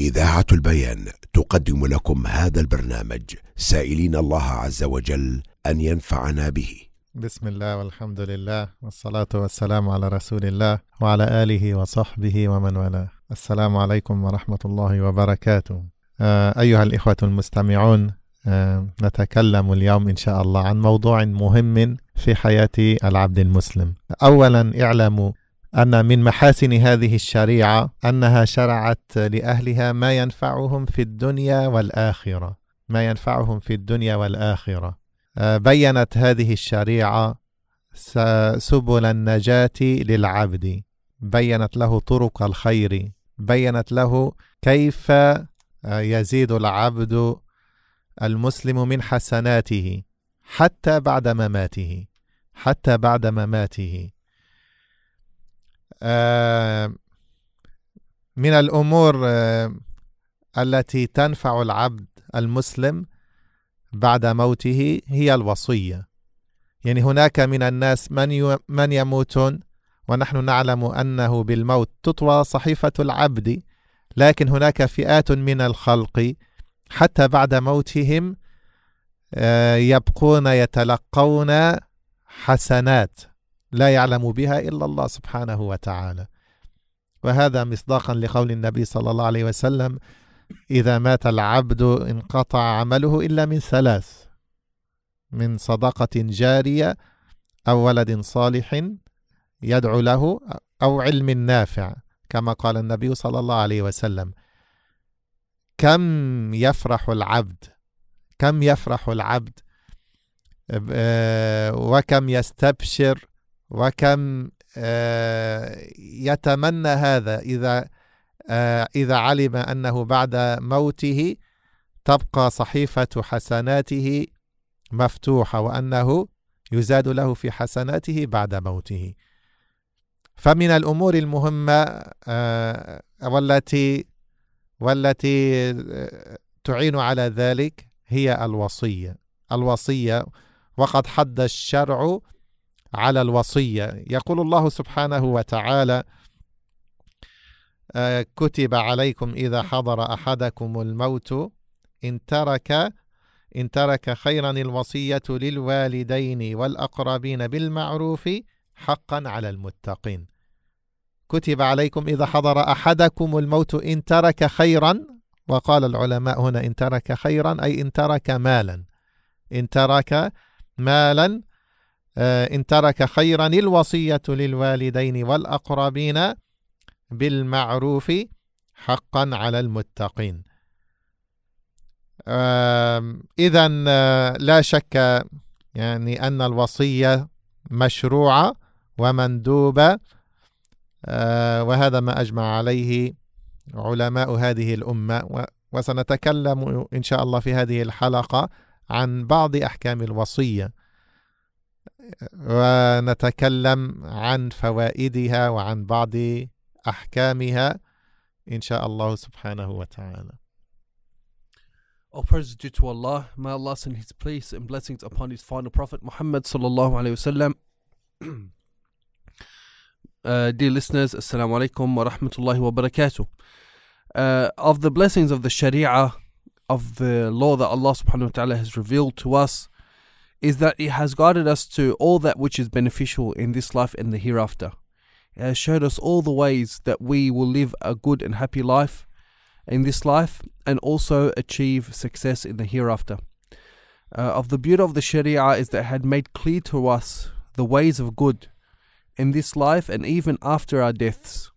إذاعة البيان تقدم لكم هذا البرنامج. سائلين الله عز وجل أن ينفعنا به. بسم الله والحمد لله والصلاة والسلام على رسول الله وعلى آله وصحبه ومن والاه. السلام عليكم ورحمة الله وبركاته. آه، أيها الإخوة المستمعون آه، نتكلم اليوم إن شاء الله عن موضوع مهم في حياة العبد المسلم. أولا اعلموا أن من محاسن هذه الشريعة أنها شرعت لأهلها ما ينفعهم في الدنيا والآخرة. ما ينفعهم في الدنيا والآخرة. آه، بينت هذه الشريعة سبل النجاة للعبد. بينت له طرق الخير. بينت له كيف آه، يزيد العبد المسلم من حسناته حتى بعد مماته حتى بعد مماته. من الأمور آه، التي تنفع العبد المسلم بعد موته هي الوصية. يعني هناك من الناس من من يموتون ونحن نعلم أنه بالموت تطوى صحيفة العبد لكن هناك فئات من الخلق حتى بعد موتهم آه، يبقون يتلقون حسنات. لا يعلم بها إلا الله سبحانه وتعالى. وهذا مصداقا لقول النبي صلى الله عليه وسلم إذا مات العبد انقطع عمله إلا من ثلاث من صدقة جارية أو ولد صالح يدعو له أو علم نافع. كما قال النبي صلى الله عليه وسلم. كم يفرح العبد؟ كم يفرح العبد؟ آه، وكم يستبشر؟ وكم آه، يتمنى هذا إذا آه، إذا علم أنه بعد موته تبقى صحيفة حسناته مفتوحة وأنه يزاد له في حسناته بعد موته. فمن الأمور المهمة آه، والتي والتي تعين على ذلك هي الوصية. الوصية وقد حد الشرع على الوصية. يقول الله سبحانه وتعالى آه، كتب عليكم إذا حضر أحدكم الموت إن ترك إن ترك خيرا الوصية للوالدين والأقربين بالمعروف حقا على المتقين. كتب عليكم إذا حضر أحدكم الموت إن ترك خيرا وقال العلماء هنا إن ترك خيرا أي إن ترك مالا. إن ترك مالا إن ترك خيرا الوصية للوالدين والأقربين بالمعروف حقا على المتقين. إذا لا شك يعني أن الوصية مشروعة ومندوبة آه، وهذا ما أجمع عليه علماء هذه الأمة. وسنتكلم إن شاء الله في هذه الحلقة عن بعض أحكام الوصية. ونتكلم عن فوائدها وعن بعض أحكامها إن شاء الله سبحانه وتعالى All praise is due to Allah. May Allah send His peace and blessings upon His final Prophet Muhammad sallallahu alaihi wasallam. uh, dear listeners, Assalamu alaikum wa rahmatullahi wa barakatuh. Uh, of the blessings of the Sharia, of the law that Allah subhanahu wa ta'ala has revealed to us, is that it has guided us to all that which is beneficial in this life and the hereafter. It has showed us all the ways that we will live a good and happy life in this life and also achieve success in the hereafter. Uh, of the beauty of the Sharia is that it had made clear to us the ways of good in this life and even after our deaths.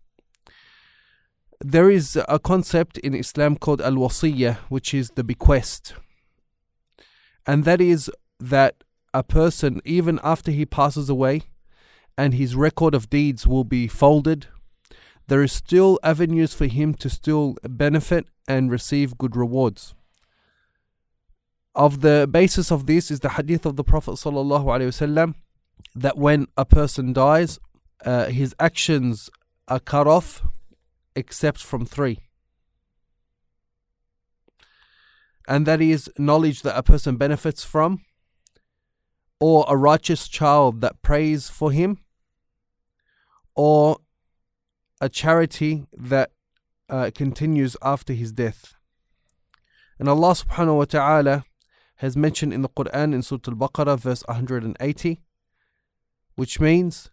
There is a concept in Islam called al wasiyah, which is the bequest. And that is that a person, even after he passes away, and his record of deeds will be folded, there is still avenues for him to still benefit and receive good rewards. Of the basis of this is the hadith of the Prophet wasallam that when a person dies, uh, his actions are cut off except from three. And that is knowledge that a person benefits from, or a righteous child that prays for him, or a charity that uh, continues after his death. And Allah subhanahu wa ta'ala has mentioned in the Quran in Surah Al Baqarah, verse 180, which means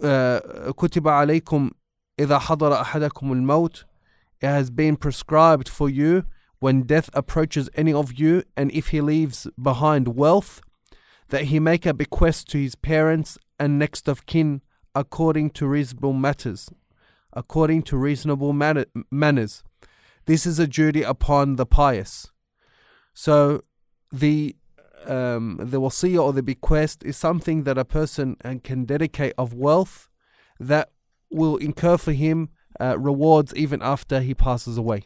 كتب عليكم إذا حضر أحدكم الموت it has been prescribed for you when death approaches any of you and if he leaves behind wealth that he make a bequest to his parents and next of kin according to reasonable matters according to reasonable man- manners this is a duty upon the pious so the um, the wasiyah or the bequest is something that a person uh, can dedicate of wealth that will incur for him uh, rewards even after he passes away.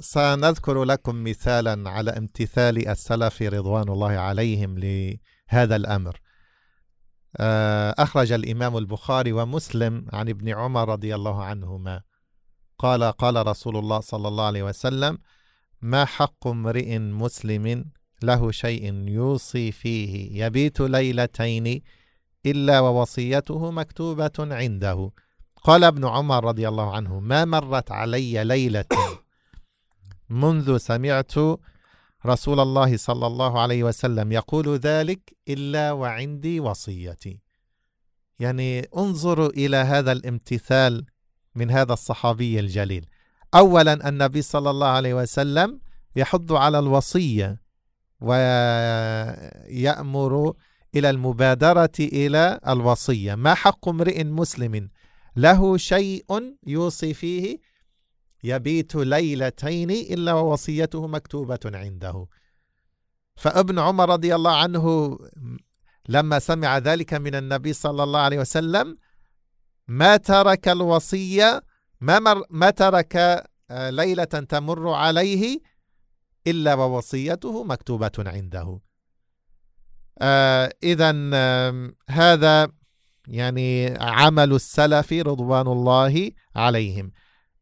سنذكر لكم مثالا على امتثال السلف رضوان الله عليهم لهذا الأمر. أه، أخرج الإمام البخاري ومسلم عن ابن عمر رضي الله عنهما قال قال رسول الله صلى الله عليه وسلم: ما حق امرئ مسلم له شيء يوصي فيه يبيت ليلتين إلا ووصيته مكتوبة عنده قال ابن عمر رضي الله عنه ما مرت علي ليلة منذ سمعت رسول الله صلى الله عليه وسلم يقول ذلك إلا وعندي وصيتي. يعني انظروا إلى هذا الامتثال من هذا الصحابي الجليل. اولا النبي صلى الله عليه وسلم يحض على الوصية ويأمر إلى المبادرة إلى الوصية. ما حق امرئ مسلم له شيء يوصي فيه يبيت ليلتين إلا ووصيته مكتوبة عنده. فابن عمر رضي الله عنه لما سمع ذلك من النبي صلى الله عليه وسلم ما ترك الوصية ما, مر ما ترك آه، ليلة تمر عليه إلا ووصيته مكتوبة عنده. اذا هذا يعني عمل السلف رضوان الله عليهم.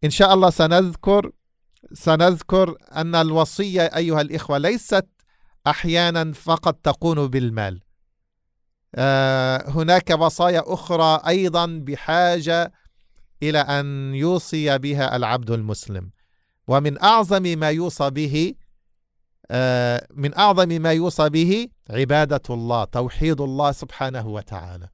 إن شاء الله سنذكر سنذكر أن الوصية أيها الإخوة ليست أحيانا فقط تكون بالمال. آه، هناك وصايا أخرى أيضا بحاجة إلى أن يوصي بها العبد المسلم. ومن أعظم ما يوصى به آه، من أعظم ما يوصى به عبادة الله توحيد الله سبحانه وتعالى.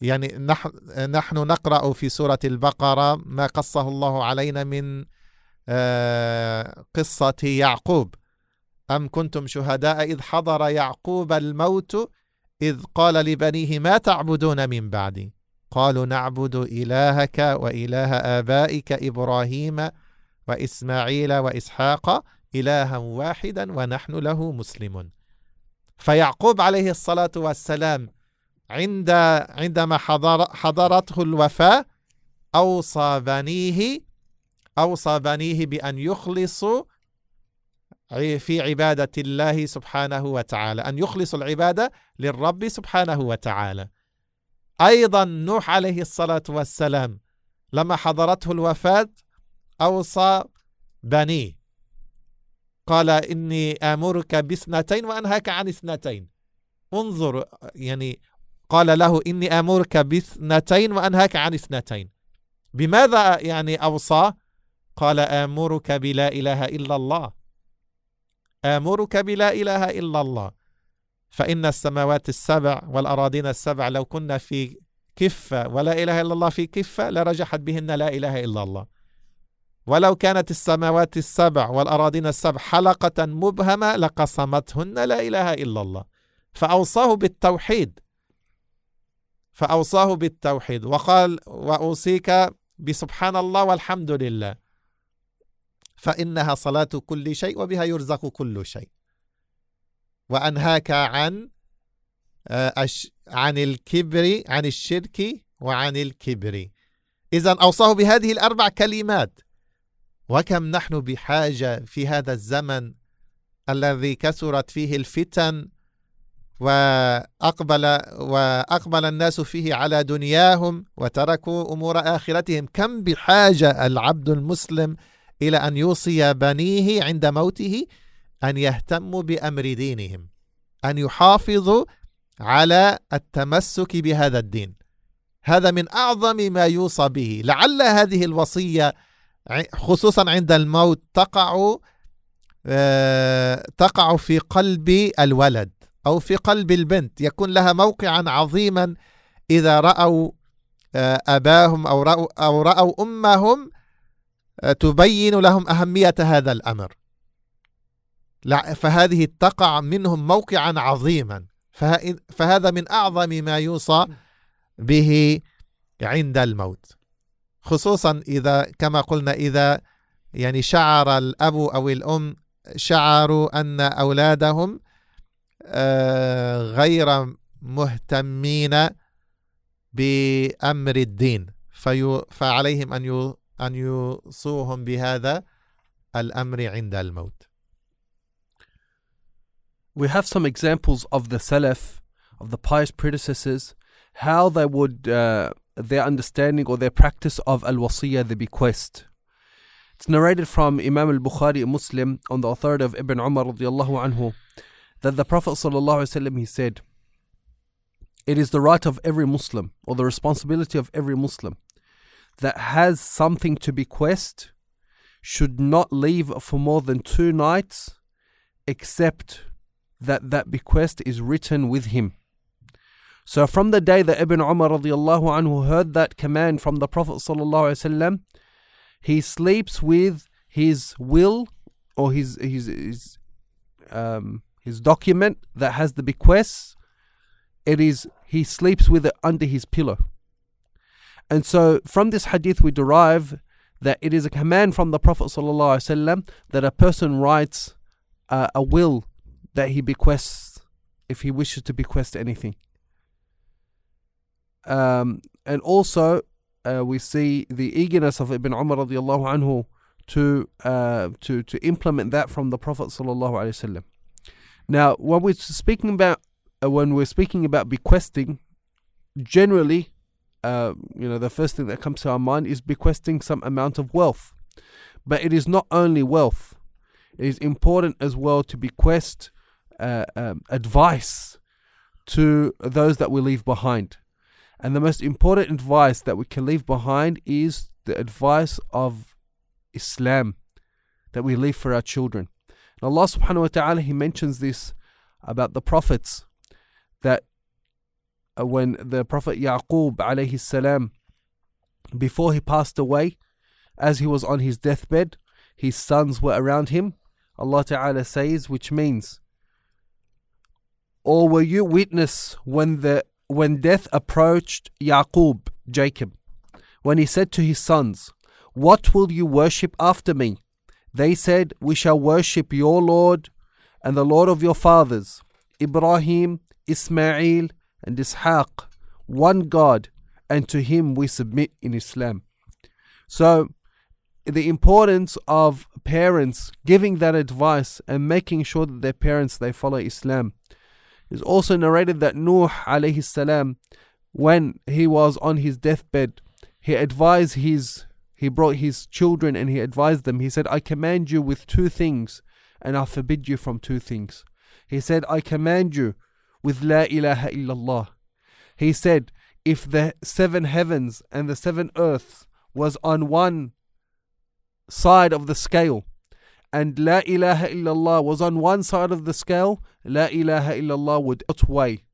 يعني نحن نحن نقرأ في سورة البقرة ما قصه الله علينا من آه، قصة يعقوب. أم كنتم شهداء إذ حضر يعقوب الموت إذ قال لبنيه ما تعبدون من بعدي؟ قالوا نعبد إلهك وإله آبائك إبراهيم وإسماعيل وإسحاق إلها واحدا ونحن له مسلمون. فيعقوب عليه الصلاة والسلام عند عندما حضر حضرته الوفاة أوصى بنيه أوصى بنيه بأن يخلصوا في عبادة الله سبحانه وتعالى أن يخلصوا العبادة للرب سبحانه وتعالى. أيضا نوح عليه الصلاة والسلام لما حضرته الوفاة أوصى بنيه. قال إني آمرك بإثنتين وأنهاك عن إثنتين. انظر يعني قال له إني أمرك باثنتين وأنهاك عن اثنتين. بماذا يعني أوصاه قال آمرك بلا إله إلا الله. آمرك بلا إله إلا الله. فإن السماوات السبع والأراضين السبع لو كنا في كفة ولا إله إلا الله في كفة لرجحت بهن لا إله إلا الله. ولو كانت السماوات السبع والأراضين السبع حلقة مبهمة لقصمتهن لا إله إلا الله. فأوصاه بالتوحيد. فأوصاه بالتوحيد. وقال وأوصيك بسبحان الله والحمد لله. فإنها صلاة كل شيء وبها يرزق كل شيء. وأنهاك عن عن الكبر عن الشرك وعن الكبر. إذا أوصاه بهذه الأربع كلمات. وكم نحن بحاجة في هذا الزمن الذي كثرت فيه الفتن وأقبل وأقبل الناس فيه على دنياهم وتركوا أمور آخرتهم. كم بحاجة العبد المسلم إلى أن يوصي بنيه عند موته؟ أن يهتموا بأمر دينهم. أن يحافظوا على التمسك بهذا الدين. هذا من أعظم ما يوصى به. لعل هذه الوصية خصوصا عند الموت تقع آه، تقع في قلب الولد. أو في قلب البنت يكون لها موقعا عظيما إذا رأوا آه، أباهم أو رأوا, أو رأوا أمهم آه، تبين لهم أهمية هذا الأمر. فهذه تقع منهم موقعا عظيما. فهذا من أعظم ما يوصى به عند الموت. خصوصا إذا كما قلنا إذا يعني شعر الأب أو الأم شعروا أن أولادهم غير مهتمين بأمر الدين فعليهم أن أن يوصوهم بهذا الأمر عند الموت We have some examples of the Salaf, of the pious predecessors, how they would, uh, their understanding or their practice of al wasiyah, the bequest. It's narrated from Imam al Bukhari, a Muslim, on the authority of Ibn Umar radiallahu anhu, that the Prophet sallallahu he said, It is the right of every Muslim, or the responsibility of every Muslim, that has something to bequest, should not leave for more than two nights, except that that bequest is written with him. So from the day that Ibn Umar anhu heard that command from the Prophet alaihi he sleeps with his will or his his his um, his document that has the bequests, It is he sleeps with it under his pillow. And so from this hadith we derive that it is a command from the Prophet ﷺ that a person writes uh, a will that he bequests if he wishes to bequest anything. Um, and also, uh, we see the eagerness of Ibn Umar radiallahu anhu to uh, to to implement that from the Prophet sallallahu alaihi wasallam. Now, when we're speaking about uh, when we're speaking about bequesting, generally, uh, you know, the first thing that comes to our mind is bequesting some amount of wealth. But it is not only wealth; it is important as well to bequest uh, um, advice to those that we leave behind. And the most important advice that we can leave behind is the advice of Islam that we leave for our children. And Allah subhanahu wa ta'ala, He mentions this about the prophets that uh, when the Prophet Yaqub alayhi salam, before he passed away, as he was on his deathbed, his sons were around him. Allah Ta'ala says, which means or were you witness when the when death approached Yaqub, Jacob, when he said to his sons, What will you worship after me? They said, We shall worship your Lord and the Lord of your fathers, Ibrahim, Ismail, and Ishaq, one God, and to him we submit in Islam. So, the importance of parents giving that advice and making sure that their parents they follow Islam is also narrated that Nuh alayhi salam, when he was on his deathbed, he advised his he brought his children and he advised them. He said, I command you with two things, and I forbid you from two things. He said, I command you with La ilaha illallah. He said, if the seven heavens and the seven earths was on one side of the scale, and La ilaha illallah was on one side of the scale, La ilaha illallah would outweigh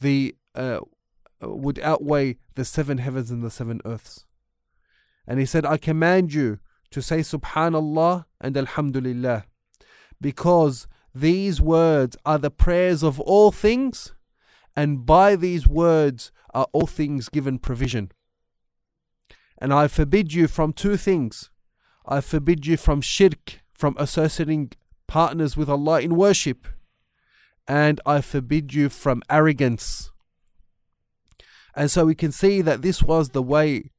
the uh, would outweigh the seven heavens and the seven earths. And he said, I command you to say Subhanallah and Alhamdulillah, because these words are the prayers of all things, and by these words are all things given provision. And I forbid you from two things I forbid you from shirk, from associating partners with Allah in worship, and I forbid you from arrogance. And so we can see that this was the way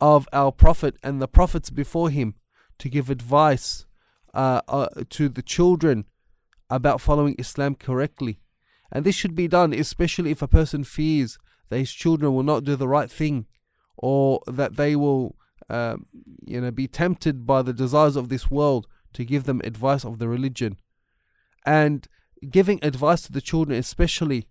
of our Prophet and the prophets before him to give advice uh, uh, to the children about following Islam correctly. And this should be done, especially if a person fears that his children will not do the right thing or that they will um, you know, be tempted by the desires of this world to give them advice of the religion. And giving advice to the children, especially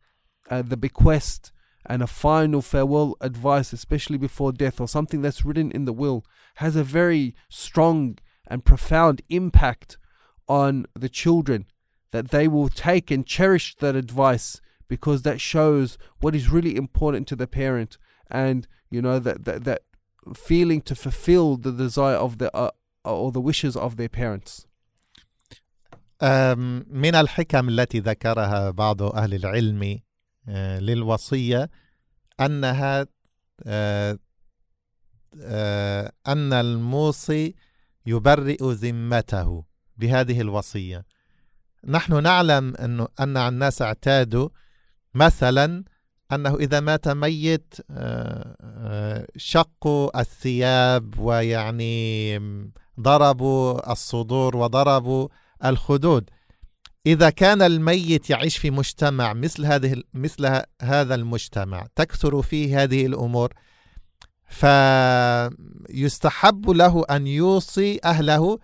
uh, the bequest and a final farewell advice, especially before death, or something that's written in the will, has a very strong and profound impact on the children that they will take and cherish that advice because that shows what is really important to the parent and you know that that, that feeling to fulfill the desire of the uh, or the wishes of their parents أم، من الحكم التي ذكرها بعض أهل العلم آه، للوصية أنها آه، آه، أن الموصي يبرئ ذمته بهذه الوصية. نحن نعلم أنه أن الناس اعتادوا مثلا أنه إذا مات ميت آه، آه، شقوا الثياب ويعني ضربوا الصدور وضربوا الخدود. إذا كان الميت يعيش في مجتمع مثل هذه مثل هذا المجتمع تكثر فيه هذه الأمور فيستحب له أن يوصي أهله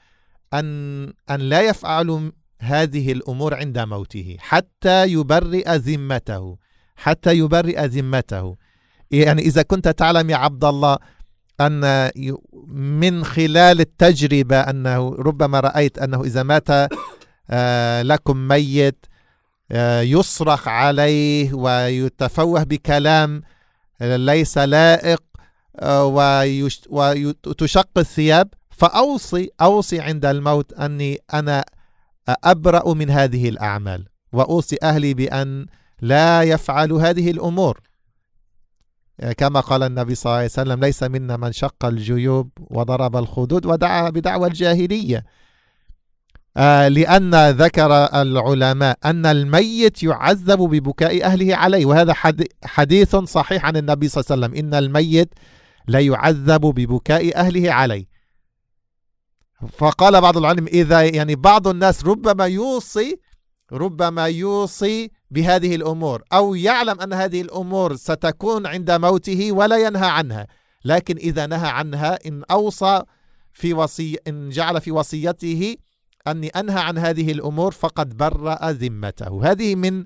أن أن لا يفعلوا هذه الأمور عند موته حتى يبرئ ذمته حتى يبرئ ذمته. يعني إذا كنت تعلم يا عبد الله أن من خلال التجربة أنه ربما رأيت أنه إذا مات لكم ميت آه، يصرخ عليه ويتفوه بكلام آه، ليس لائق آه، وتشق الثياب. فأوصي أوصي عند الموت أني أنا أبرأ من هذه الأعمال وأوصي أهلي بأن لا يفعلوا هذه الأمور. كما قال النبي صلى الله عليه وسلم ليس منا من شق الجيوب وضرب الخدود ودعا بدعوى الجاهلية. آه، لأن ذكر العلماء أن الميت يعذب ببكاء أهله عليه وهذا حد- حديث صحيح عن النبي صلى الله عليه وسلم. إن الميت لا يعذب ببكاء أهله عليه. فقال بعض العلم إذا يعني بعض الناس ربما يوصي ربما يوصي بهذه الأمور أو يعلم أن هذه الأمور ستكون عند موته ولا ينهى عنها. لكن إذا نهى عنها إن أوصى في وصي إن جعل في وصيته أني أنهى عن هذه الأمور فقد برأ ذمته. هذه من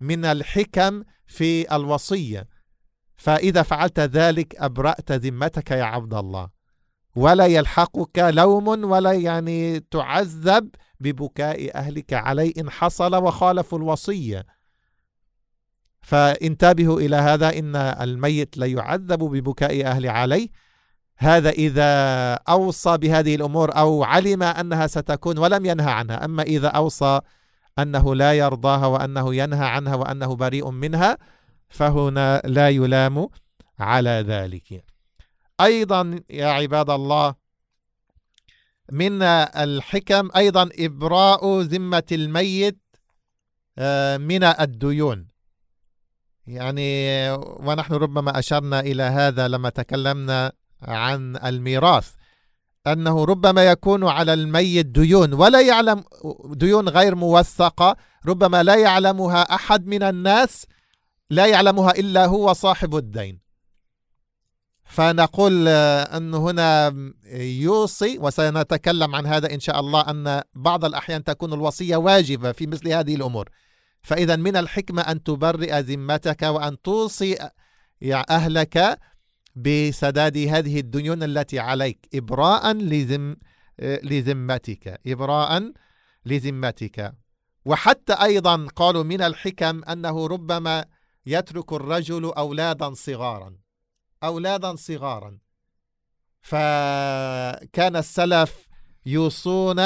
من الحكم في الوصية. فإذا فعلت ذلك أبرأت ذمتك يا عبد الله. ولا يلحقك لوم ولا يعني تعذب ببكاء أهلك عليه إن حصل وخالفوا الوصية. فانتبهوا إلى هذا إن الميت لا يعذب ببكاء أهل عليه هذا إذا أوصى بهذه الأمور أو علم أنها ستكون ولم ينهى عنها أما إذا أوصى أنه لا يرضاها وأنه ينهى عنها وأنه بريء منها فهنا لا يلام على ذلك. أيضا يا عباد الله من الحكم أيضا إبراء ذمة الميت آه، من الديون. يعني ونحن ربما أشرنا إلى هذا لما تكلمنا عن الميراث أنه ربما يكون على الميت ديون ولا يعلم ديون غير موثقة ربما لا يعلمها أحد من الناس لا يعلمها إلا هو صاحب الدين. فنقول آه، أن هنا يوصي وسنتكلم عن هذا إن شاء الله أن بعض الأحيان تكون الوصية واجبة في مثل هذه الأمور. فإذا من الحكمة أن تبرئ ذمتك وأن توصي يا أهلك بسداد هذه الديون التي عليك إبراء لذم لذمتك إبراء لذمتك وحتى أيضا قالوا من الحكم أنه ربما يترك الرجل أولادا صغارا أولادا صغارا. فكان السلف يوصون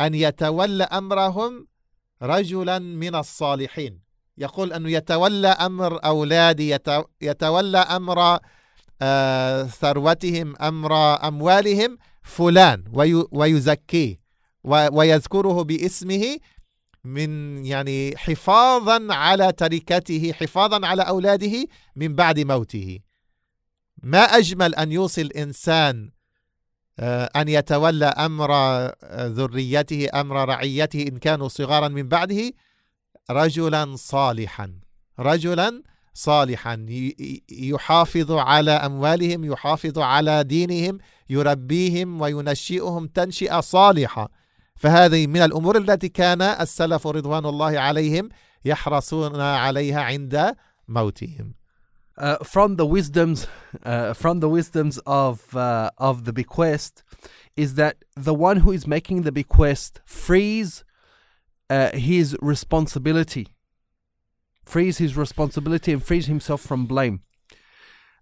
أن يتولى أمرهم رجلا من الصالحين. يقول أنه يتولى أمر أولادي يت- يتولى أمر ثروتهم أمر أموالهم فلان وي- ويزكيه ويذكره باسمه من يعني حفاظا على تركته حفاظا على أولاده من بعد موته. ما أجمل أن يوصي الإنسان آه، أن يتولى أمر آه، ذريته أمر رعيته إن كانوا صغارا من بعده؟ رجلا صالحا. رجلا صالحا. يحافظ على أموالهم يحافظ على دينهم يربيهم وينشئهم تنشئة صالحة. فهذه من الأمور التي كان السلف رضوان الله عليهم يحرصون عليها عند موتهم. Uh, from the wisdoms, uh, from the wisdoms of uh, of the bequest, is that the one who is making the bequest frees uh, his responsibility, frees his responsibility, and frees himself from blame.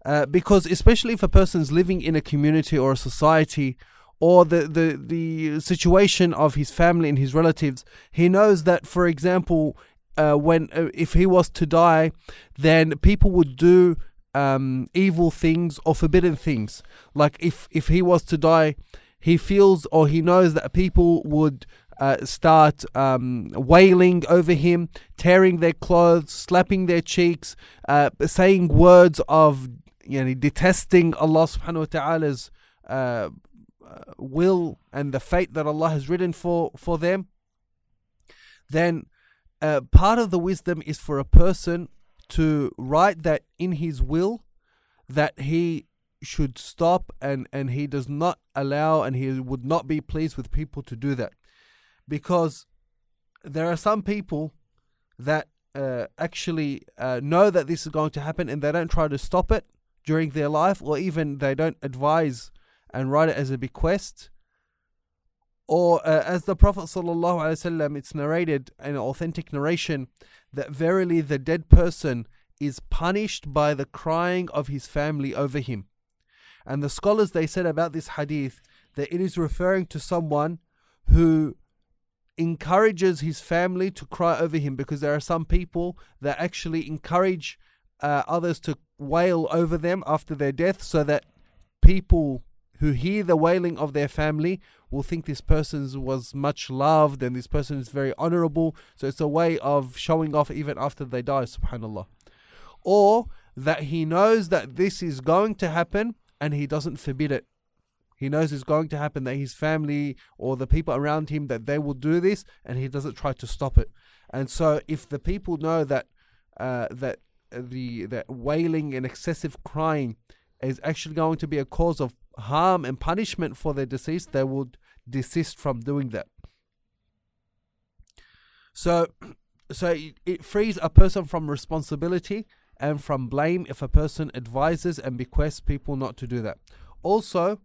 Uh, because especially if a person's living in a community or a society or the, the, the situation of his family and his relatives, he knows that, for example, uh, when uh, if he was to die, then people would do um, evil things or forbidden things. Like if if he was to die, he feels or he knows that people would uh, start um, wailing over him, tearing their clothes, slapping their cheeks, uh, saying words of you know, detesting Allah subhanahu wa ta'ala's uh, will and the fate that Allah has written for, for them, then uh, part of the wisdom is for a person to write that in his will that he should stop and, and he does not allow and he would not be pleased with people to do that. Because there are some people that uh, actually uh, know that this is going to happen and they don't try to stop it during their life or even they don't advise and write it as a bequest or uh, as the Prophet ﷺ, it's narrated an authentic narration that verily the dead person is punished by the crying of his family over him. And the scholars they said about this hadith that it is referring to someone who encourages his family to cry over him because there are some people that actually encourage uh, others to wail over them after their death so that people who hear the wailing of their family will think this person was much loved and this person is very honorable. So it's a way of showing off even after they die, subhanAllah. Or that he knows that this is going to happen and he doesn't forbid it. He knows it's going to happen that his family or the people around him that they will do this and he doesn't try to stop it. And so if the people know that uh, that the that wailing and excessive crying is actually going to be a cause of harm and punishment for their deceased, they would desist from doing that. So, so it, it frees a person from responsibility and from blame if a person advises and bequests people not to do that. Also,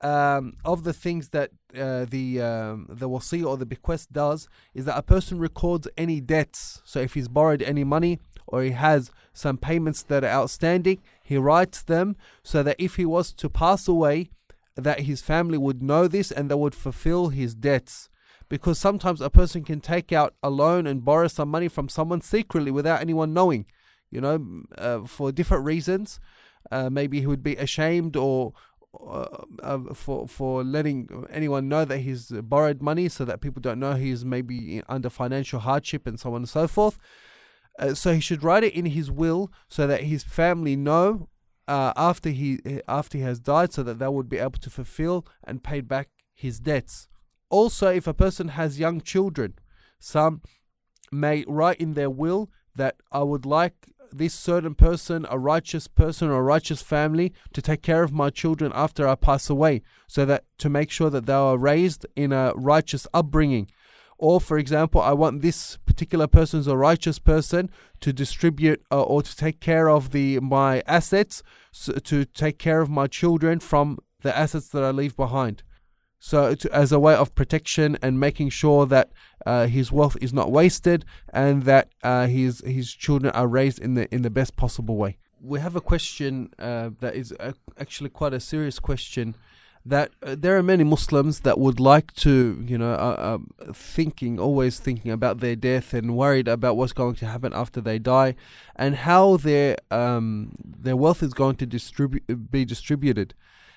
um, of the things that uh, the um, the wasi or the bequest does is that a person records any debts. So if he's borrowed any money or he has some payments that are outstanding, he writes them so that if he was to pass away, that his family would know this and they would fulfill his debts. Because sometimes a person can take out a loan and borrow some money from someone secretly without anyone knowing, you know, uh, for different reasons. Uh, maybe he would be ashamed or uh, uh, for for letting anyone know that he's borrowed money so that people don't know he's maybe under financial hardship and so on and so forth. Uh, so he should write it in his will so that his family know uh, after he after he has died, so that they would be able to fulfill and pay back his debts. Also, if a person has young children, some may write in their will that I would like this certain person, a righteous person or a righteous family, to take care of my children after I pass away, so that to make sure that they are raised in a righteous upbringing. Or for example i want this particular person a righteous person to distribute uh, or to take care of the my assets so to take care of my children from the assets that i leave behind so to, as a way of protection and making sure that uh, his wealth is not wasted and that uh, his his children are raised in the in the best possible way we have a question uh, that is uh, actually quite a serious question that uh, there are many Muslims that would like to, you know, uh, thinking, always thinking about their death and worried about what's going to happen after they die, and how their um, their wealth is going to distribute be distributed.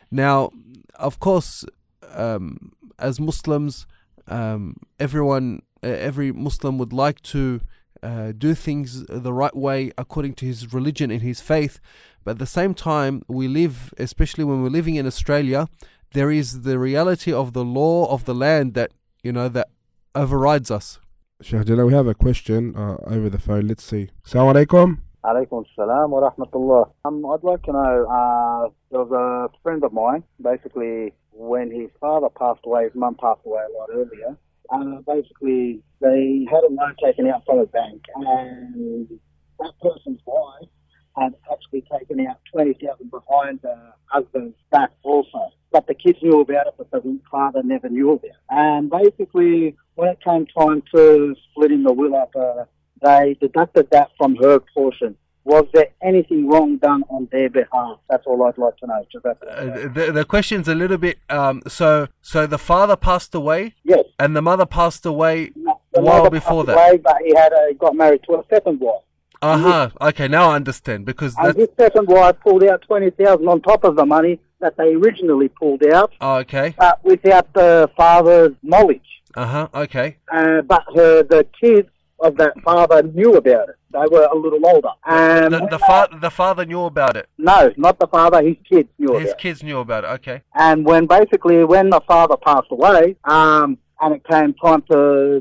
Now, of course, um, as Muslims, um, everyone, uh, every Muslim would like to uh, do things the right way according to his religion and his faith. But at the same time, we live, especially when we're living in Australia, there is the reality of the law of the land that you know that overrides us. Sheikh we have a question uh, over the phone. Let's see. Assalamu alaikum. Alaikum salam wa rahmatullah. Um, I'd like to know, uh, there was a friend of mine, basically, when his father passed away, his mum passed away a lot earlier, uh, basically, they had a loan taken out from a bank, and that person's wife had actually taken out 20000 behind the husband's back also. But the kids knew about it, but the father never knew about it. And basically, when it came time to splitting the will up, uh, they deducted that from her portion. Was there anything wrong done on their behalf? That's all I'd like to know. Just that's Uh, the, the question's a little bit. Um, so, so the father passed away, yes. and the mother passed away. a While before that. away, but he had a, got married to a second wife. Uh huh. Okay, now I understand because And this second wife pulled out 20000 on top of the money that they originally pulled out, Oh, okay. uh, without the father's knowledge. Uh huh. Okay. Uh, but her, the kids of that father knew about it. They were a little older. And The, when the, they- fa- the father knew about it. No, not the father. His kids knew His about it. kids knew about it. Okay. And when basically when the father passed away, um, and it came time to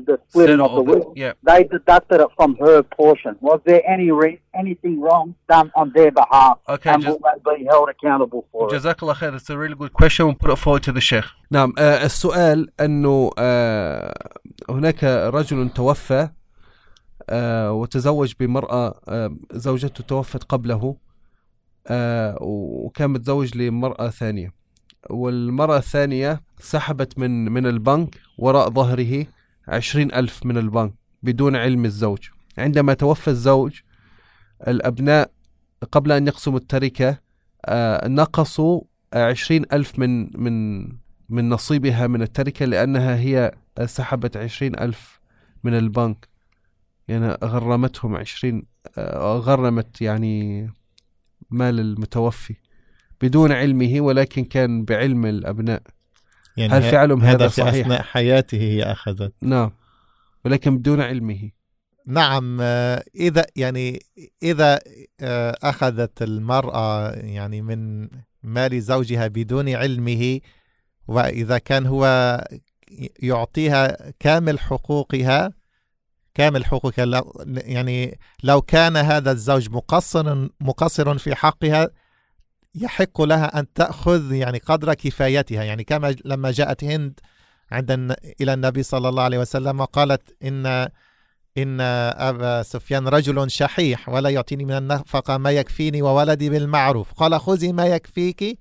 the splitting Settle of the all the- will, yeah. they deducted it from her portion. Was there any re- anything wrong done on their behalf? Okay, and just- will they be held accountable for it? جزاك الله خير. It's a really good question. We'll put it forward to the sheikh. نعم آه السؤال انه آه هناك رجل توفى آه وتزوج بمرأة آه زوجته توفت قبله آه وكان متزوج لمرأة ثانية. والمرأة الثانية سحبت من من البنك وراء ظهره عشرين ألف من البنك بدون علم الزوج. عندما توفى الزوج الأبناء قبل أن يقسموا التركة آه نقصوا عشرين ألف من من من نصيبها من التركة لأنها هي سحبت عشرين ألف من البنك. يعني غرمتهم عشرين آه، غرمت يعني مال المتوفي بدون علمه ولكن كان بعلم الأبناء. يعني هل فعلهم هذا في صحيح؟ أثناء حياته هي أخذت. نعم ولكن بدون علمه. نعم آه، إذا يعني إذا آه، أخذت المرأة يعني من مال زوجها بدون علمه وإذا كان هو يعطيها كامل حقوقها كامل حقوقها لو- يعني لو كان هذا الزوج مقصر مقصر في حقها يحق لها أن تأخذ يعني قدر كفايتها. يعني كما لما جاءت هند عند إلى النبي صلى الله عليه وسلم وقالت إن إن أبا سفيان رجل شحيح ولا يعطيني من النفقة ما يكفيني وولدي بالمعروف. قال خذي ما يكفيك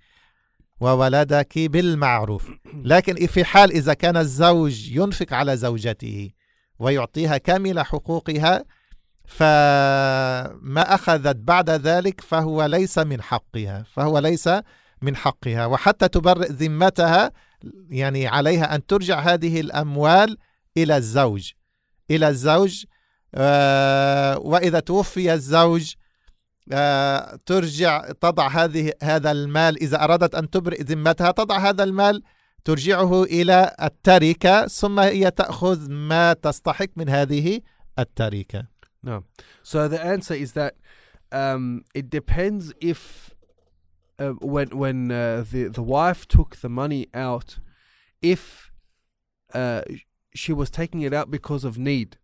وولدك بالمعروف. لكن في حال إذا كان الزوج ينفق على زوجته ويعطيها كامل حقوقها فما أخذت بعد ذلك فهو ليس من حقها فهو ليس من حقها. وحتى تبرئ ذمتها يعني عليها أن ترجع هذه الأموال إلى الزوج إلى الزوج آه، وإذا توفي الزوج آه، ترجع تضع هذه هذا المال إذا أرادت أن تبرئ ذمتها تضع هذا المال ترجعه إلى التركة ثم هي تأخذ ما تستحق من هذه التركة No. So the answer is that um, it depends if uh, when when uh, the the wife took the money out, if uh, she was taking it out because of need.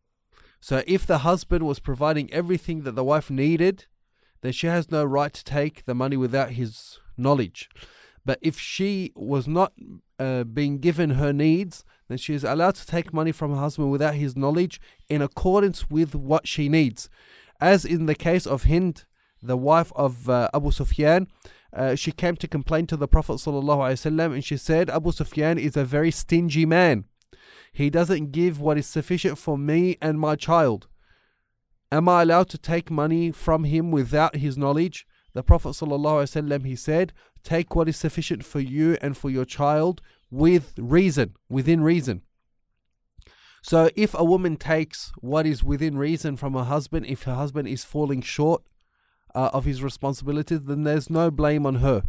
So if the husband was providing everything that the wife needed, then she has no right to take the money without his knowledge. But if she was not uh, being given her needs, then she is allowed to take money from her husband without his knowledge in accordance with what she needs. As in the case of Hind, the wife of uh, Abu Sufyan, uh, she came to complain to the Prophet ﷺ and she said, Abu Sufyan is a very stingy man. He doesn't give what is sufficient for me and my child. Am I allowed to take money from him without his knowledge? The Prophet ﷺ, he said, take what is sufficient for you and for your child with reason, within reason. So if a woman takes what is within reason from her husband, if her husband is falling short uh, of his responsibilities, then there's no blame on her.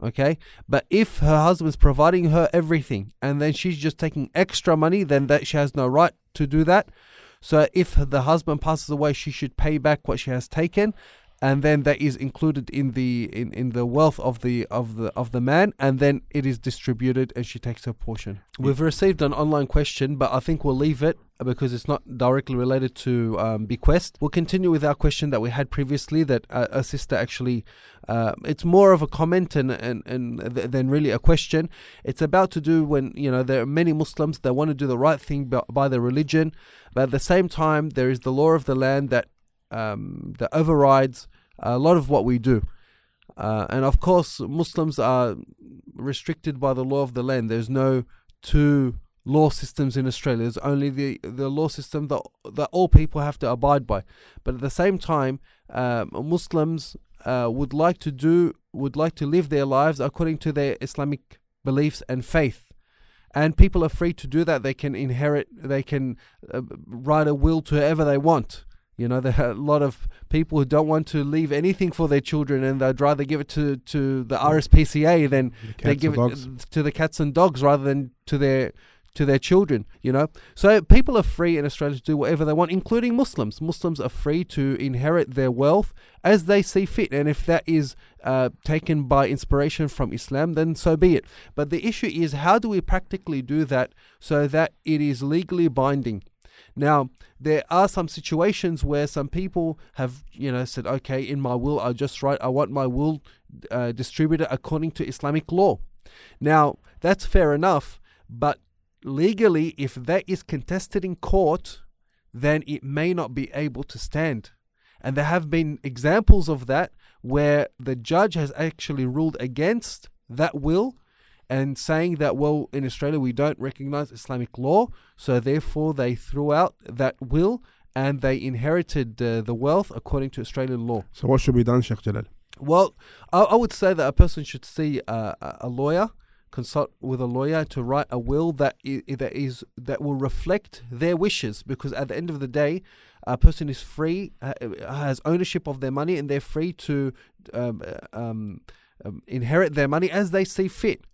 Okay, but if her husband's providing her everything and then she's just taking extra money, then that she has no right to do that. So if the husband passes away, she should pay back what she has taken, and then that is included in the in, in the wealth of the of the of the man, and then it is distributed, and she takes her portion. We've received an online question, but I think we'll leave it because it's not directly related to um, bequest. We'll continue with our question that we had previously. That uh, a sister actually, uh, it's more of a comment and and and th- than really a question. It's about to do when you know there are many Muslims that want to do the right thing by, by their religion, but at the same time there is the law of the land that um, that overrides a lot of what we do. Uh, and of course, Muslims are restricted by the law of the land. There's no two law systems in Australia. There's only the, the law system that, that all people have to abide by. But at the same time, um, Muslims uh, would like to do would like to live their lives according to their Islamic beliefs and faith. And people are free to do that. They can inherit. They can uh, write a will to whoever they want. You know, there are a lot of people who don't want to leave anything for their children, and they'd rather give it to, to the RSPCA than The they give it to the cats and dogs rather than to their to their children. You know, so people are free in Australia to do whatever they want, including Muslims. Muslims are free to inherit their wealth as they see fit, and if that is uh, taken by inspiration from Islam, then so be it. But the issue is, how do we practically do that so that it is legally binding? Now, there are some situations where some people have, you know, said, okay, in my will, I just write, I want my will uh, distributed according to Islamic law. Now, that's fair enough, but legally, if that is contested in court, then it may not be able to stand. And there have been examples of that where the judge has actually ruled against that will and saying that, well, in Australia we don't recognize Islamic law, so therefore they threw out that will and they inherited uh, the wealth according to Australian law. So what should be done, Sheikh Jalal? Well, I, I would say that a person should see uh, a lawyer, consult with a lawyer to write a will that that is that will reflect their wishes. Because at the end of the day, a person is free, uh, has ownership of their money, and they're free to um, um, um, inherit their money as they see fit.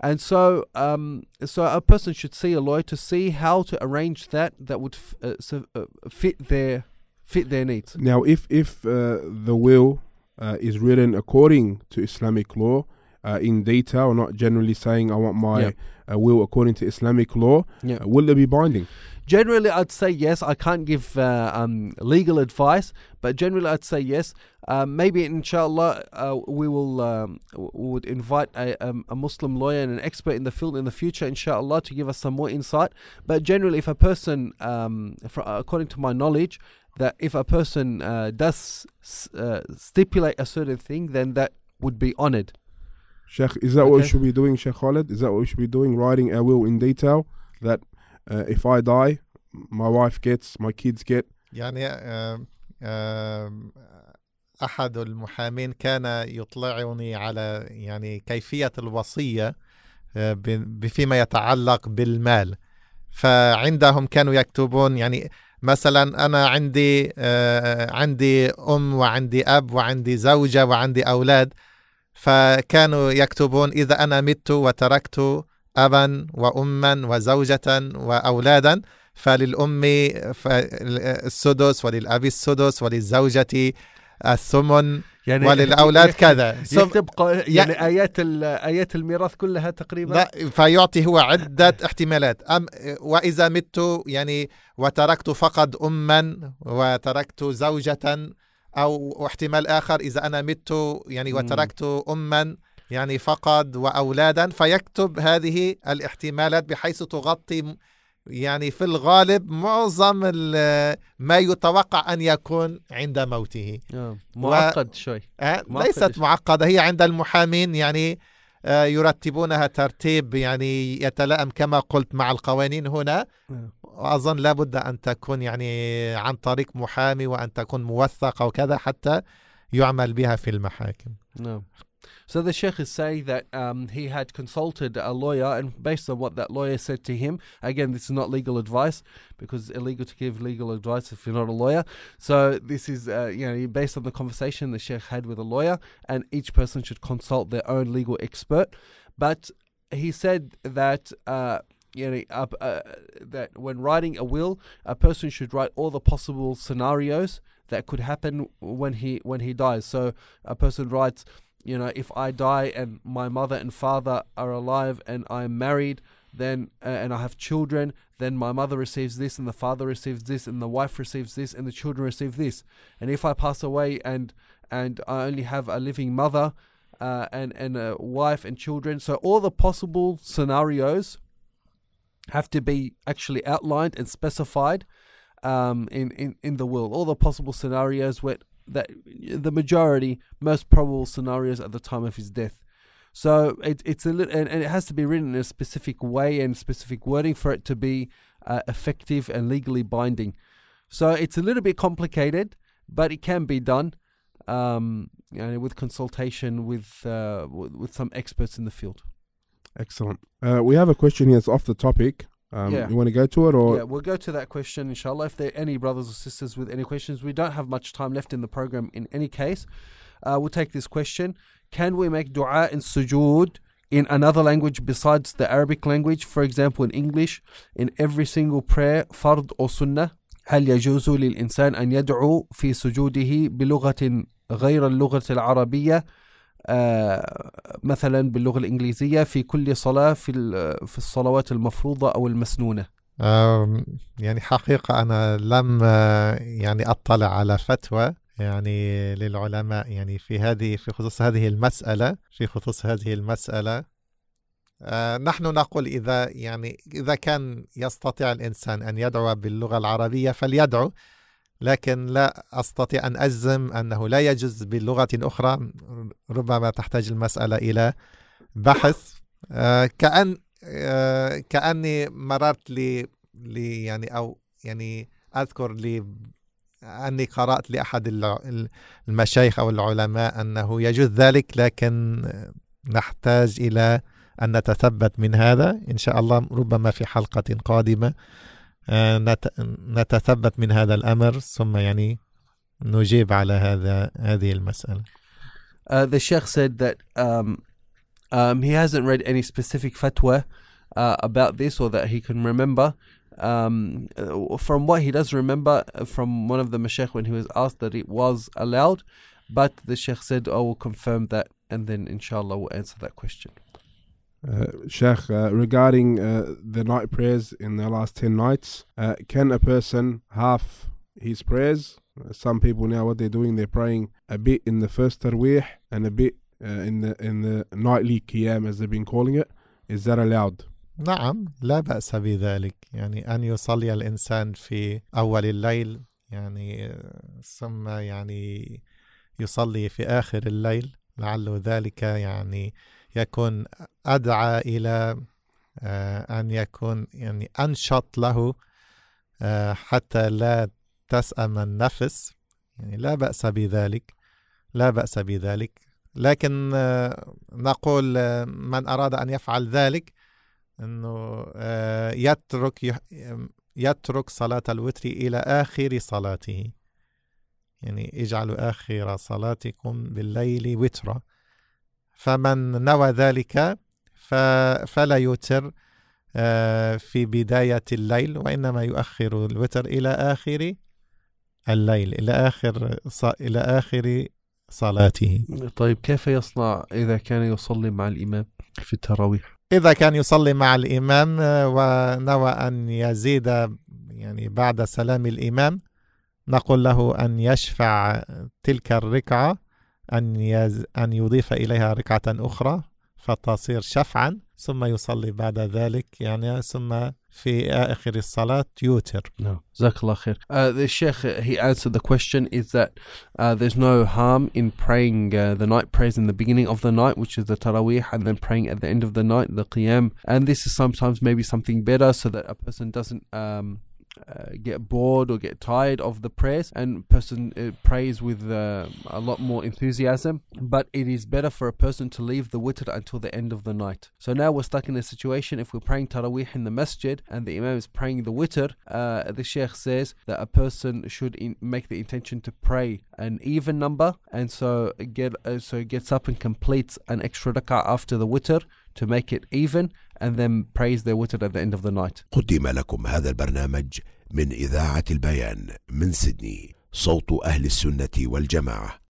And so, um, so a person should see a lawyer to see how to arrange that that would f- uh, so, uh, fit their fit their needs. Now, if if uh, the will uh, is written according to Islamic law uh, in detail, not generally saying I want my Yeah. Uh, will according to Islamic law, Yeah. uh, will it be binding? Generally, I'd say yes. I can't give uh, um, legal advice, but generally, I'd say yes. Um, maybe, inshallah, uh, we will um, would invite a, um, a Muslim lawyer and an expert in the field in the future, inshallah, to give us some more insight. But generally, if a person, um, fr- according to my knowledge, that if a person uh, does s- uh, stipulate a certain thing, then that would be honored. Sheikh, is that what we Okay. should be doing, Sheikh Khalid? Is that what we should be doing? Writing our will in detail that uh, if I die, my wife gets, my kids get. يعني آم، آم، أحد المحامين كان يطلعني على يعني كيفية الوصية آه، فيما يتعلق بالمال فعندهم كانوا يكتبون يعني مثلا أنا عندي آه، عندي أم وعندي أب وعندي زوجة وعندي أولاد فكانوا يكتبون إذا أنا مت وتركت أبا وأما وزوجة وأولادا فللأم السدس وللأب السدس وللزوجة الثمن يعني وللأولاد كذا. يكتب يعني آيات ال- آيات الميراث كلها تقريبا؟ لا فيعطي هو عدة احتمالات. أم وإذا مت يعني وتركت فقط أما وتركت زوجة أو احتمال آخر إذا أنا مت يعني. وتركت أما يعني فقط وأولادا فيكتب هذه الاحتمالات بحيث تغطي يعني في الغالب معظم ما يتوقع أن يكون عند موته آه، معقد شوي آه، معقدة ليست. معقدة هي عند المحامين يعني يرتبونها ترتيب يعني يتلائم كما قلت مع القوانين هنا آه. وأظن لابد أن تكون يعني عن طريق محامي وأن تكون موثقة وكذا حتى يعمل بها في المحاكم No. So the sheikh is saying that um, he had consulted a lawyer, and based on what that lawyer said to him, again, this is not legal advice because it's illegal to give legal advice if you're not a lawyer. So this is, uh, you know, based on the conversation the sheikh had with a lawyer, and each person should consult their own legal expert. But he said that. Uh, you know, uh, uh, that when writing a will, a person should write all the possible scenarios that could happen when he when he dies. So a person writes, you know, if I die and my mother and father are alive and I'm married, then uh, and I have children, then my mother receives this and the father receives this and the wife receives this and the children receive this. And if I pass away and and I only have a living mother uh, and and a wife and children, so all the possible scenarios have to be actually outlined and specified um, in, in, in the will. All the possible scenarios where that the majority, most probable scenarios at the time of his death. So it, it's a little, and, and it has to be written in a specific way and specific wording for it to be uh, effective and legally binding. So it's a little bit complicated, but it can be done, um, with consultation with uh, with, with some experts in the field. Excellent. Uh, we have a question here that's off the topic. Um, Yeah. You want to go to it or? yeah, we'll go to that question, inshallah. If there are any brothers or sisters with any questions, we don't have much time left in the program in any case. Uh, we'll take this question. Can we make dua in sujood in another language besides the Arabic language? For example, in English, in every single prayer, fard or sunnah. هل يجوز للإنسان أن يدعو في سجوده بلغة غير اللغة العربية آه، مثلا باللغة الإنجليزية في كل صلاة في في الصلوات المفروضة أو المسنونة. يعني حقيقة أنا لم آه، يعني أطلع على فتوى يعني للعلماء يعني في هذه في خصوص هذه المسألة في خصوص هذه المسألة. آه، نحن نقول إذا يعني إذا كان يستطيع الإنسان أن يدعو باللغة العربية فليدعو. لكن لا أستطيع أن أجزم أنه لا يجوز بلغة أخرى ربما تحتاج المسألة إلى بحث. آه، كأن آه، كأني مررت لي يعني أو يعني أذكر لي أني قرأت لأحد المشايخ أو العلماء أنه يجوز ذلك لكن نحتاج إلى أن نتثبت من هذا. إن شاء الله ربما في حلقة قادمة نتثبت من هذا الأمر ثم يعني نجيب على هذا هذه المسألة Uh, the sheikh said that um, um, he hasn't read any specific fatwa uh, about this or that he can remember. Um, uh, from what he does remember uh, from one of the mashaykh when he was asked that it was allowed, but the sheikh said, I will confirm that and then inshallah we'll answer that question. Uh, Sheikh, uh, regarding uh, the night prayers in the last 10 nights, uh, can a person half his prayers? Uh, some people now, what they're doing, they're praying a bit in the first tarawih and a bit uh, in the in the nightly qiyam, as they've been calling it. Is that allowed? نعم لا بأس بذلك يعني أن يصلي الإنسان في أول الليل يعني ثم يعني يصلي في آخر الليل لعل ذلك يعني يكون أدعى إلى آه، أن يكون يعني أنشط له آه، حتى لا تسأم النفس. يعني لا بأس بذلك لا بأس بذلك. لكن آه، نقول من أراد أن يفعل ذلك آه، يترك يترك صلاة الوتر إلى آخر صلاته. يعني اجعلوا آخر صلاتكم بالليل وترا. فمن نوى ذلك فلا يوتر آه، في بداية الليل وإنما يؤخر الوتر إلى آخر الليل إلى آخر ص- إلى آخر صلاته. طيب كيف يصنع إذا كان يصلي مع الإمام في التراويح؟ إذا كان يصلي مع الإمام آه، ونوى أن يزيد يعني بعد سلام الإمام نقول له أن يشفع تلك الركعة أن يز أن يضيف إليها ركعة أخرى. فتصير شفعا ثم يصلي بعد ذلك يعني ثم في آخر الصلاة يوتر No. Jazakallah khair. Uh, the Sheikh, uh, he answered the question is that uh, there's no harm in praying uh, the night prayers in the beginning of the night, which is the Taraweeh, and then praying at the end of the night, the Qiyam. And this is sometimes maybe something better so that a person doesn't um, uh, get bored or get tired of the prayers and person uh, prays with uh, a lot more enthusiasm. But it is better for a person to leave the witr until the end of the night. So now we're stuck in a situation if we're praying tarawih in the masjid and the imam is praying the witr uh, the sheikh says that a person should in- make the intention to pray an even number and so get uh, so gets up and completes an extra rak'ah after the witr to make it even and then prays their witr at the end of the night. قدم لكم هذا البرنامج من إذاعة البيان من سيدني صوت أهل السنة والجماعة.